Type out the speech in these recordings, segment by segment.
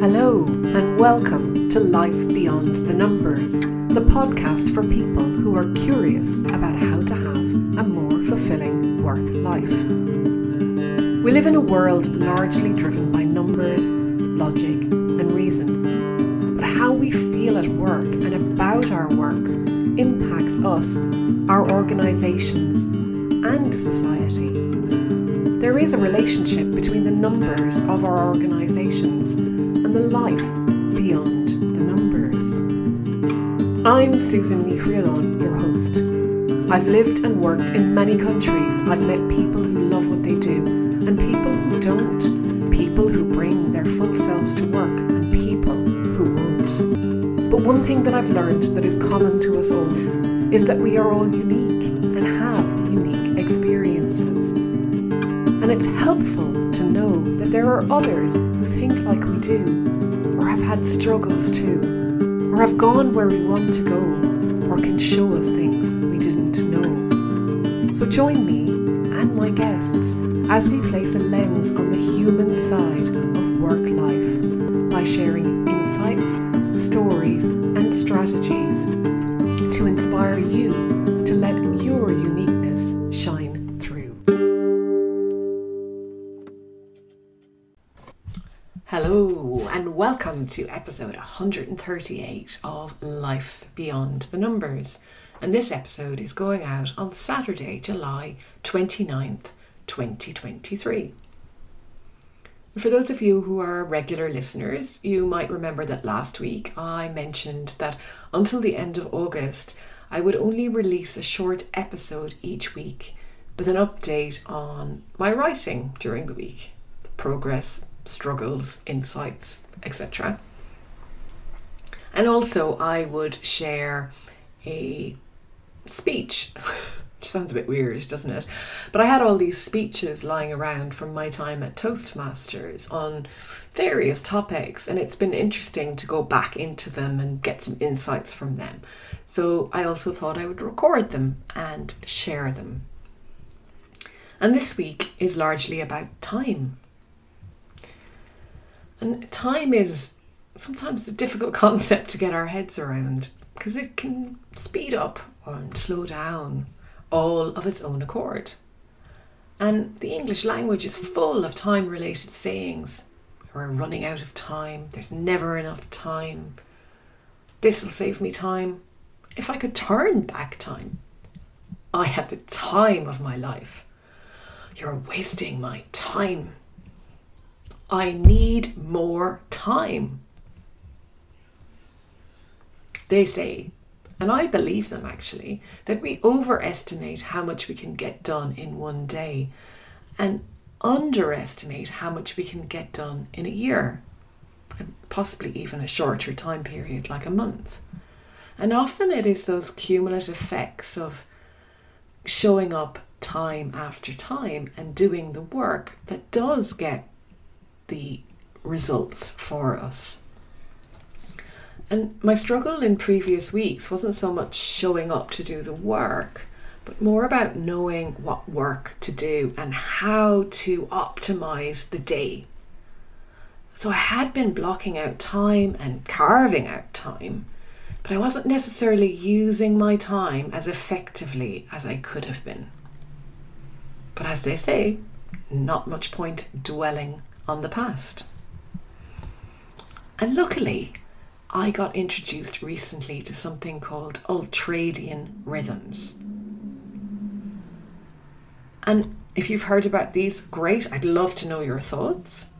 Hello, and welcome to Life Beyond the Numbers, the podcast for people who are curious about how to have a more fulfilling work life. We live in a world largely driven by numbers, logic, and reason. But how we feel at work and about our work impacts us, our organisations, and society. There is a relationship between the numbers of our organisations and the life beyond the numbers. I'm Susan Mihrialon, your host. I've lived and worked in many countries. I've met people who love what they do and people who don't, people who bring their full selves to work and people who won't. But one thing that I've learned that is common to us all is that we are all unique and have it's helpful to know that there are others who think like we do, or have had struggles too, or have gone where we want to go, or can show us things we didn't know. So join me and my guests as we place a lens on the human side of work life by sharing insights, stories, and strategies to inspire you to Hello, and welcome to episode 138 of Life Beyond the Numbers. And this episode is going out on Saturday, July 29th, 2023. For those of you who are regular listeners, you might remember that last week I mentioned that until the end of August, I would only release a short episode each week with an update on my writing during the week, the progress, struggles, insights, etc. And also, I would share a speech. Which sounds a bit weird, doesn't it? But I had all these speeches lying around from my time at Toastmasters on various topics, and it's been interesting to go back into them and get some insights from them. So I also thought I would record them and share them. And this week is largely about time. And time is sometimes a difficult concept to get our heads around because it can speed up or slow down all of its own accord. And the English language is full of time related sayings. We're running out of time, there's never enough time. This'll save me time. If I could turn back time, I had the time of my life. You're wasting my time. I need more time. They say and I believe them actually, that we overestimate how much we can get done in one day and underestimate how much we can get done in a year, and possibly even a shorter time period like a month. And often it is those cumulative effects of showing up time after time and doing the work that does get the results for us. And my struggle in previous weeks wasn't so much showing up to do the work, but more about knowing what work to do and how to optimize the day. So I had been blocking out time and carving out time, but I wasn't necessarily using my time as effectively as I could have been. But as they say, not much point dwelling on the past. And luckily, I got introduced recently to something called ultradian rhythms. And if you've heard about these, great, I'd love to know your thoughts.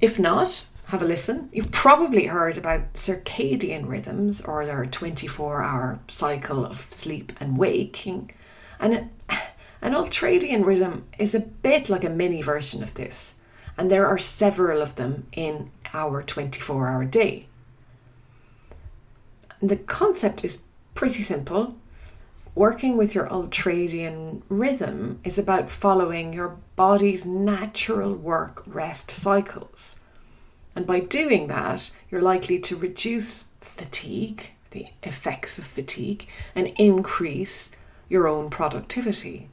If not, have a listen. You've probably heard about circadian rhythms or their 24 hour cycle of sleep and waking. And it, an ultradian rhythm is a bit like a mini version of this, and there are several of them in our 24 hour day. The concept is pretty simple. Working with your ultradian rhythm is about following your body's natural work rest cycles. And by doing that, you're likely to reduce fatigue, the effects of fatigue, and increase your own productivity.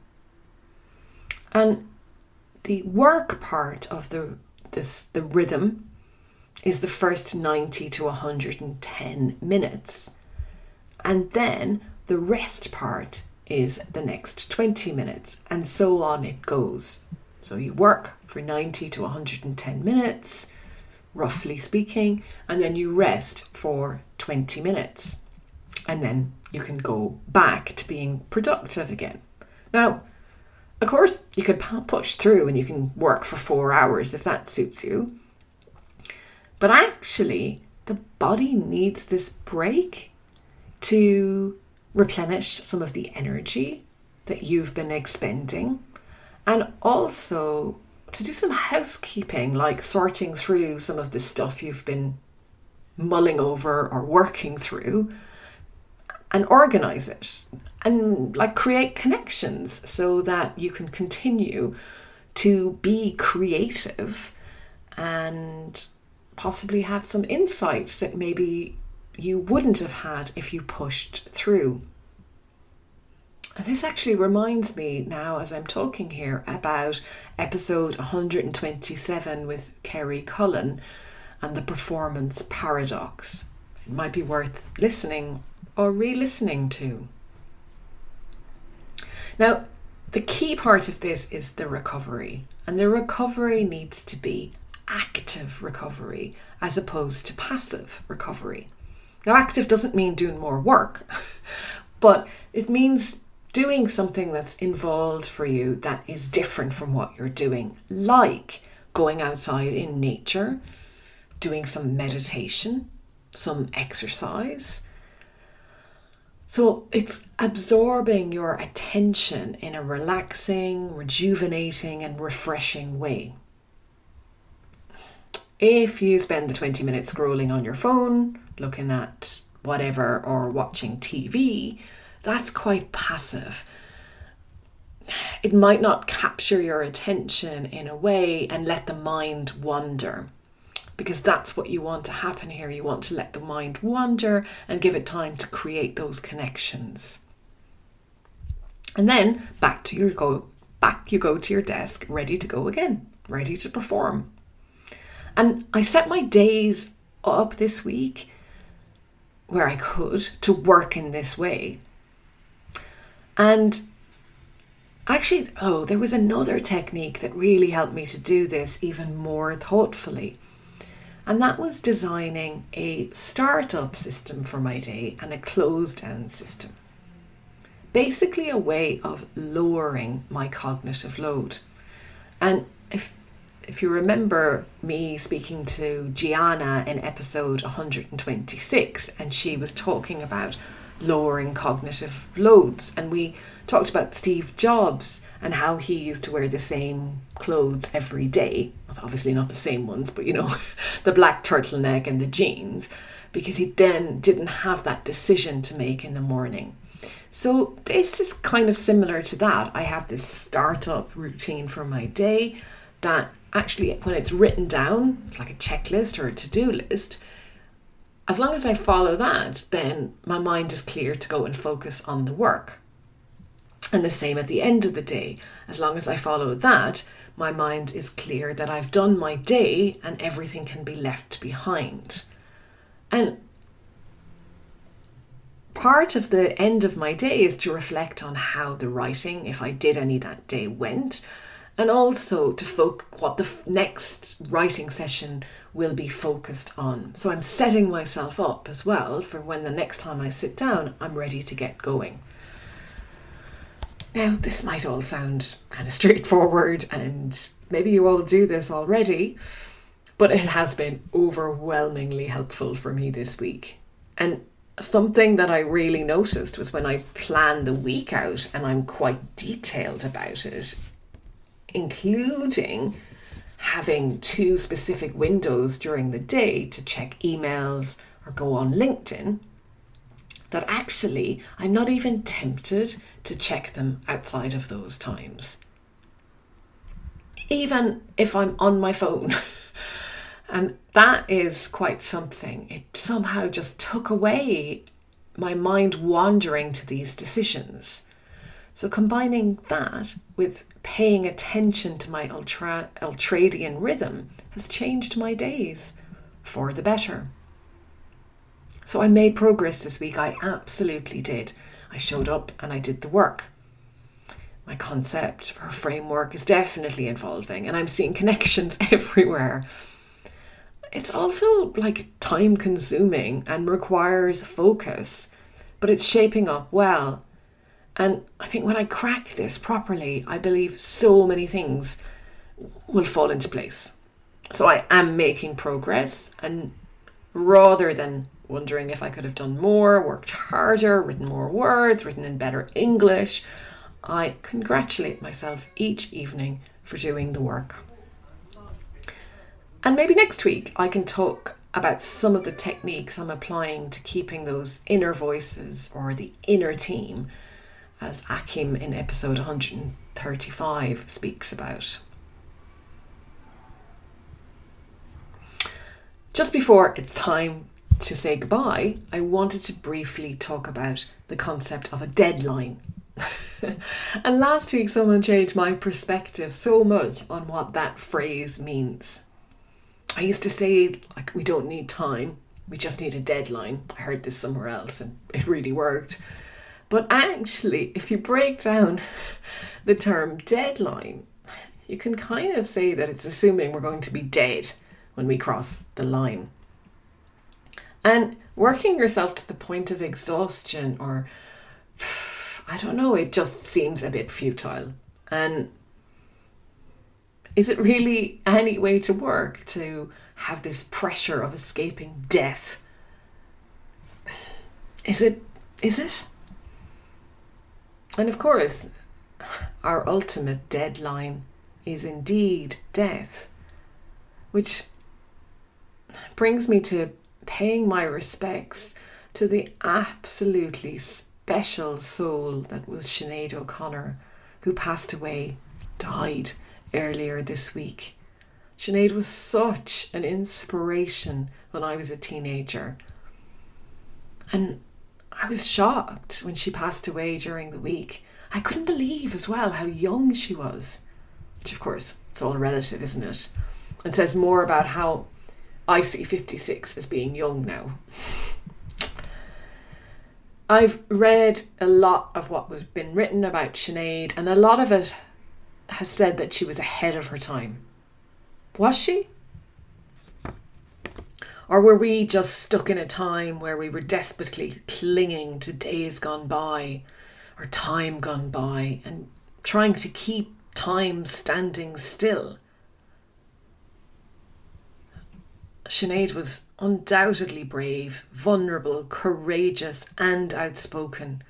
And the work part of the this the rhythm is the first 90 to 110 minutes. And then the rest part is the next 20 minutes, and so on it goes. So you work for 90 to 110 minutes, roughly speaking, and then you rest for 20 minutes. And then you can go back to being productive again. Now, of course, you could push through and you can work for four hours if that suits you. But actually, the body needs this break to replenish some of the energy that you've been expending and also to do some housekeeping, like sorting through some of the stuff you've been mulling over or working through and organize it and like create connections so that you can continue to be creative and possibly have some insights that maybe you wouldn't have had if you pushed through. This actually reminds me now, as I'm talking here, about episode 127 with Kerry Cullen and the performance paradox. It might be worth listening or re listening to. Now, the key part of this is the recovery, and the recovery needs to be active recovery as opposed to passive recovery. Now, active doesn't mean doing more work, but it means doing something that's involved for you that is different from what you're doing, like going outside in nature, doing some meditation, some exercise. So it's absorbing your attention in a relaxing, rejuvenating, and refreshing way. If you spend the 20 minutes scrolling on your phone, looking at whatever, or watching TV, that's quite passive. It might not capture your attention in a way and let the mind wander. Because that's what you want to happen here. You want to let the mind wander and give it time to create those connections. And then back to your go back you go to your desk, ready to go again, ready to perform. And I set my days up this week where I could to work in this way. And actually, oh, there was another technique that really helped me to do this even more thoughtfully. And that was designing a startup system for my day and a close down system. Basically, a way of lowering my cognitive load. And if if you remember me speaking to Gianna in episode 126, and she was talking about lowering cognitive loads, and we talked about Steve Jobs and how he used to wear the same clothes every day. Well, obviously not the same ones, but you know, the black turtleneck and the jeans, because he then didn't have that decision to make in the morning. So, this is kind of similar to that. I have this startup routine for my day that actually, when it's written down, it's like a checklist or a to do list. As long as I follow that, then my mind is clear to go and focus on the work. And the same at the end of the day. As long as I follow that, my mind is clear that I've done my day and everything can be left behind. And part of the end of my day is to reflect on how the writing, if I did any that day, went, and also to focus what the f- next writing session will be focused on. So I'm setting myself up as well for when the next time I sit down, I'm ready to get going. Now, this might all sound kind of straightforward, and maybe you all do this already, but it has been overwhelmingly helpful for me this week. And something that I really noticed was when I plan the week out and I'm quite detailed about it, including having two specific windows during the day to check emails or go on LinkedIn, that actually I'm not even tempted to check them outside of those times. Even if I'm on my phone. and that is quite something. It somehow just took away my mind wandering to these decisions. So, combining that with paying attention to my ultra, ultradian rhythm has changed my days for the better. So I made progress this week. I absolutely did. I showed up and I did the work. My concept for framework is definitely evolving, and I'm seeing connections everywhere. It's also like time consuming and requires focus, but it's shaping up well. And I think when I crack this properly, I believe so many things will fall into place. So I am making progress, and rather than wondering if I could have done more, worked harder, written more words, written in better English, I congratulate myself each evening for doing the work. And maybe next week I can talk about some of the techniques I'm applying to keeping those inner voices or the inner team, as Akim in episode 135 speaks about. Just before it's time to say goodbye, I wanted to briefly talk about the concept of a deadline. and last week, someone changed my perspective so much on what that phrase means. I used to say, like, we don't need time, we just need a deadline. I heard this somewhere else and it really worked. But actually, if you break down the term deadline, you can kind of say that it's assuming we're going to be dead when we cross the line. And working yourself to the point of exhaustion or I don't know, it just seems a bit futile. And is it really any way to work to have this pressure of escaping death? Is it? Is it? And of course, our ultimate deadline is indeed death, which brings me to paying my respects to the absolutely special soul that was Sinead O'Connor, who passed away, died earlier this week. Sinead was such an inspiration when I was a teenager. And I was shocked when she passed away during the week. I couldn't believe as well how young she was. Which, of course, it's all relative, isn't it? And says more about how I see 56 as being young now. I've read a lot of what was been written about Sinead, and a lot of it has said that she was ahead of her time. Was she? Or were we just stuck in a time where we were desperately clinging to days gone by or time gone by and trying to keep time standing still? Sinead was undoubtedly brave, vulnerable, courageous, and outspoken.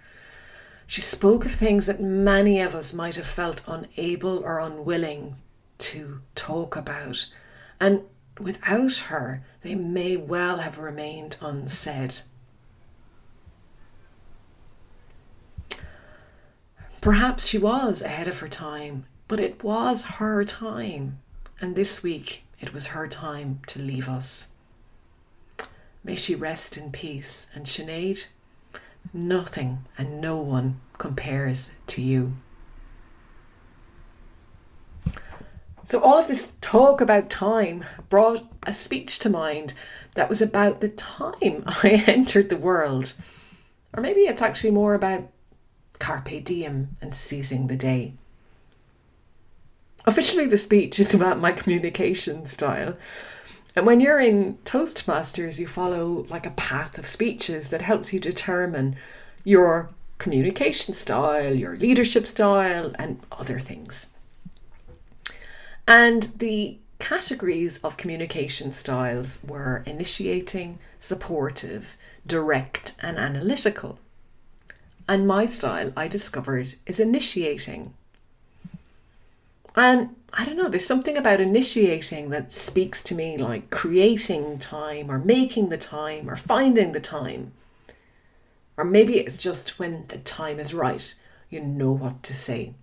She spoke of things that many of us might have felt unable or unwilling to talk about, and without her, they may well have remained unsaid. Perhaps she was ahead of her time, but it was her time, and this week it was her time to leave us. May she rest in peace. And Sinead, nothing and no one compares to you. So, all of this talk about time brought a speech to mind that was about the time I entered the world. Or maybe it's actually more about carpe diem and seizing the day. Officially, the speech is about my communication style. And when you're in Toastmasters, you follow like a path of speeches that helps you determine your communication style, your leadership style, and other things. And the categories of communication styles were initiating, supportive, direct, and analytical. And my style, I discovered, is initiating. And I don't know, there's something about initiating that speaks to me like creating time or making the time or finding the time. Or maybe it's just when the time is right, you know what to say.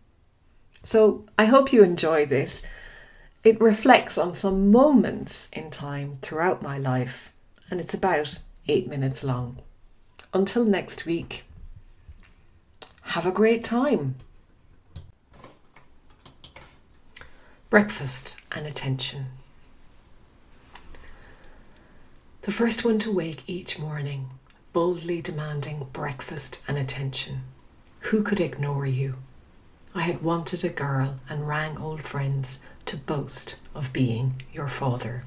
So I hope you enjoy this. It reflects on some moments in time throughout my life, and it's about eight minutes long. Until next week, have a great time. breakfast and attention. The first one to wake each morning, boldly demanding breakfast and attention. Who could ignore you? I had wanted a girl and rang old friends to boast of being your father.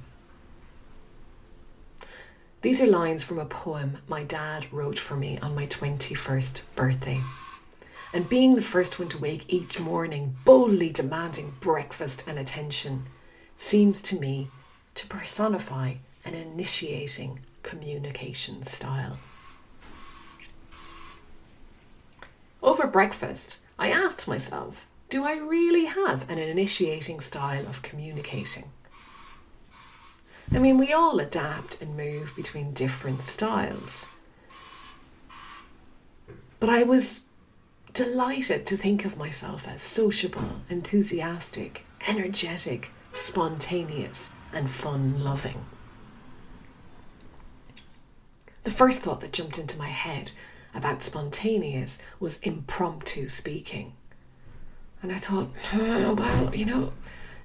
These are lines from a poem my dad wrote for me on my 21st birthday. And being the first one to wake each morning, boldly demanding breakfast and attention, seems to me to personify an initiating communication style. Over breakfast, I asked myself, do I really have an initiating style of communicating? I mean, we all adapt and move between different styles. But I was delighted to think of myself as sociable, enthusiastic, energetic, spontaneous, and fun loving. The first thought that jumped into my head about spontaneous was impromptu speaking. And I thought, oh, well, you know,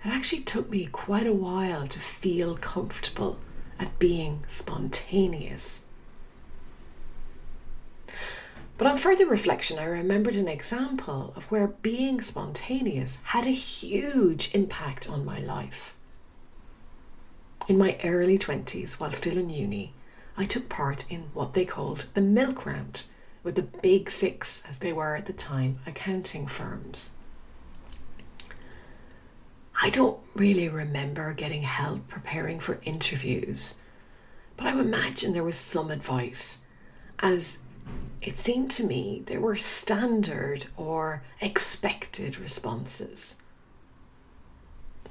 it actually took me quite a while to feel comfortable at being spontaneous. But on further reflection, I remembered an example of where being spontaneous had a huge impact on my life. In my early 20s, while still in uni, I took part in what they called the milk round, with the big six, as they were at the time, accounting firms. I don't really remember getting help preparing for interviews, but I imagine there was some advice, as it seemed to me there were standard or expected responses,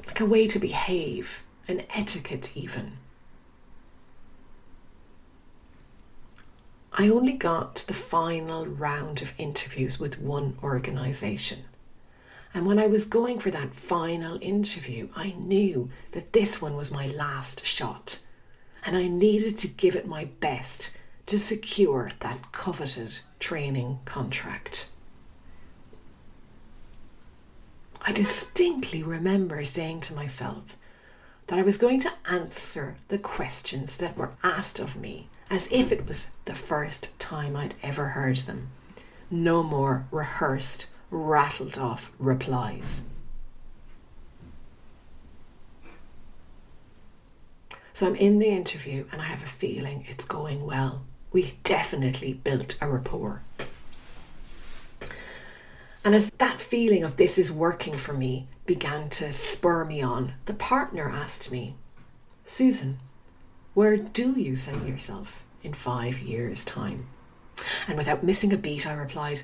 like a way to behave, an etiquette even. I only got to the final round of interviews with one organisation. And when I was going for that final interview, I knew that this one was my last shot. And I needed to give it my best to secure that coveted training contract. I distinctly remember saying to myself that I was going to answer the questions that were asked of me as if it was the first time I'd ever heard them. No more rehearsed rattled off replies. So I'm in the interview and I have a feeling it's going well. We definitely built a rapport. And as that feeling of this is working for me began to spur me on, the partner asked me, Susan, where do you see yourself in five years' time? And without missing a beat, I replied,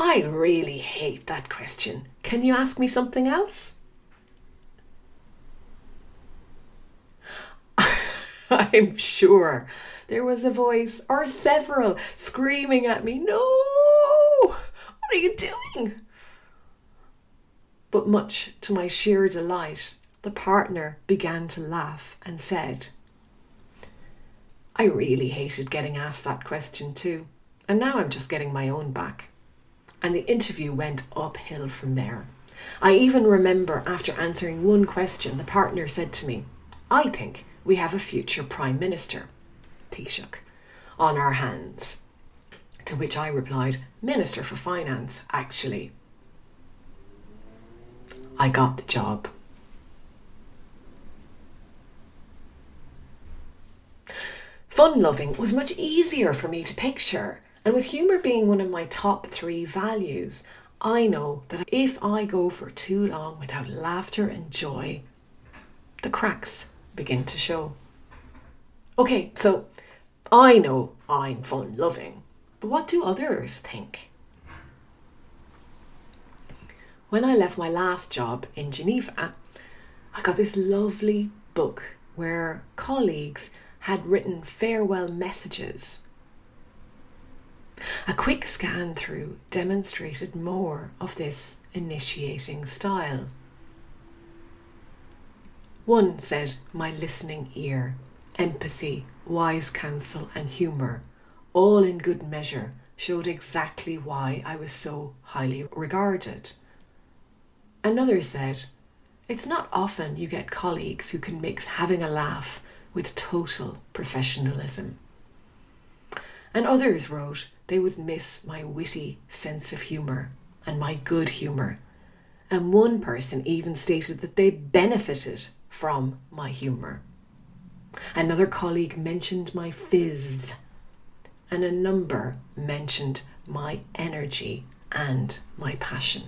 I really hate that question. Can you ask me something else? I'm sure there was a voice or several screaming at me, No! What are you doing? But much to my sheer delight, the partner began to laugh and said, I really hated getting asked that question too, and now I'm just getting my own back and the interview went uphill from there. I even remember after answering one question, the partner said to me, I think we have a future Prime Minister, Taoiseach, on our hands. To which I replied, Minister for Finance, actually. I got the job. Fun loving was much easier for me to picture and with humour being one of my top three values, I know that if I go for too long without laughter and joy, the cracks begin to show. Okay, so I know I'm fun loving, but what do others think? When I left my last job in Geneva, I got this lovely book where colleagues had written farewell messages a quick scan through demonstrated more of this initiating style. One said, My listening ear, empathy, wise counsel, and humour, all in good measure, showed exactly why I was so highly regarded. Another said, It's not often you get colleagues who can mix having a laugh with total professionalism. And others wrote they would miss my witty sense of humour and my good humour. And one person even stated that they benefited from my humour. Another colleague mentioned my fizz, and a number mentioned my energy and my passion.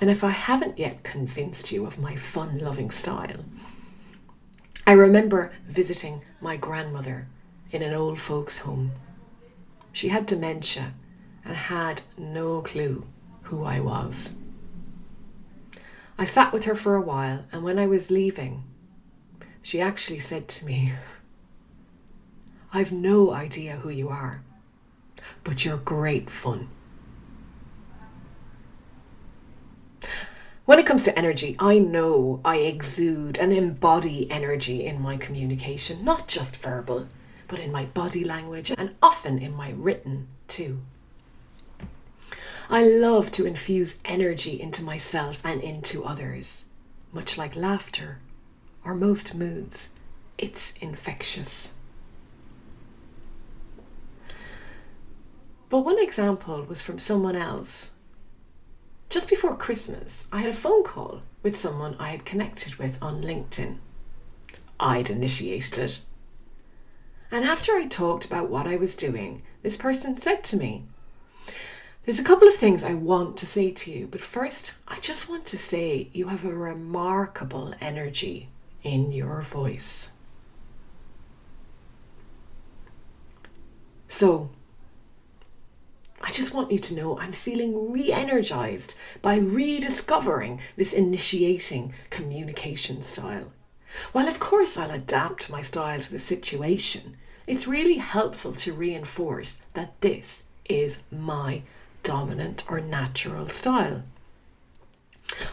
And if I haven't yet convinced you of my fun loving style, I remember visiting my grandmother in an old folks' home. She had dementia and had no clue who I was. I sat with her for a while, and when I was leaving, she actually said to me, I've no idea who you are, but you're great fun. When it comes to energy, I know I exude and embody energy in my communication, not just verbal, but in my body language and often in my written too. I love to infuse energy into myself and into others, much like laughter or most moods. It's infectious. But one example was from someone else just before Christmas, I had a phone call with someone I had connected with on LinkedIn. I'd initiated it. And after I talked about what I was doing, this person said to me, There's a couple of things I want to say to you, but first, I just want to say you have a remarkable energy in your voice. So, I just want you to know I'm feeling re energized by rediscovering this initiating communication style. While, of course, I'll adapt my style to the situation, it's really helpful to reinforce that this is my dominant or natural style.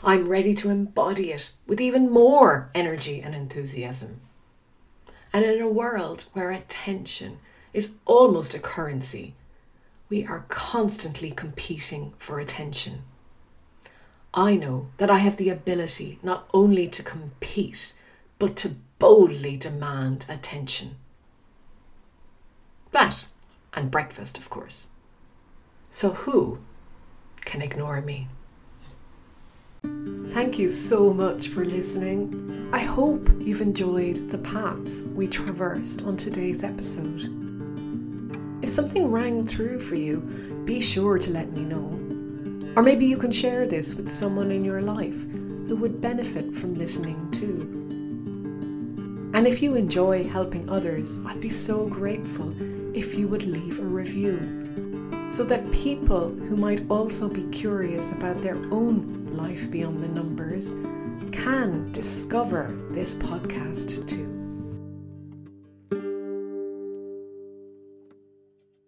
I'm ready to embody it with even more energy and enthusiasm. And in a world where attention is almost a currency, we are constantly competing for attention. I know that I have the ability not only to compete, but to boldly demand attention. That, and breakfast, of course. So, who can ignore me? Thank you so much for listening. I hope you've enjoyed the paths we traversed on today's episode. If something rang through for you, be sure to let me know. Or maybe you can share this with someone in your life who would benefit from listening too. And if you enjoy helping others, I'd be so grateful if you would leave a review so that people who might also be curious about their own life beyond the numbers can discover this podcast too.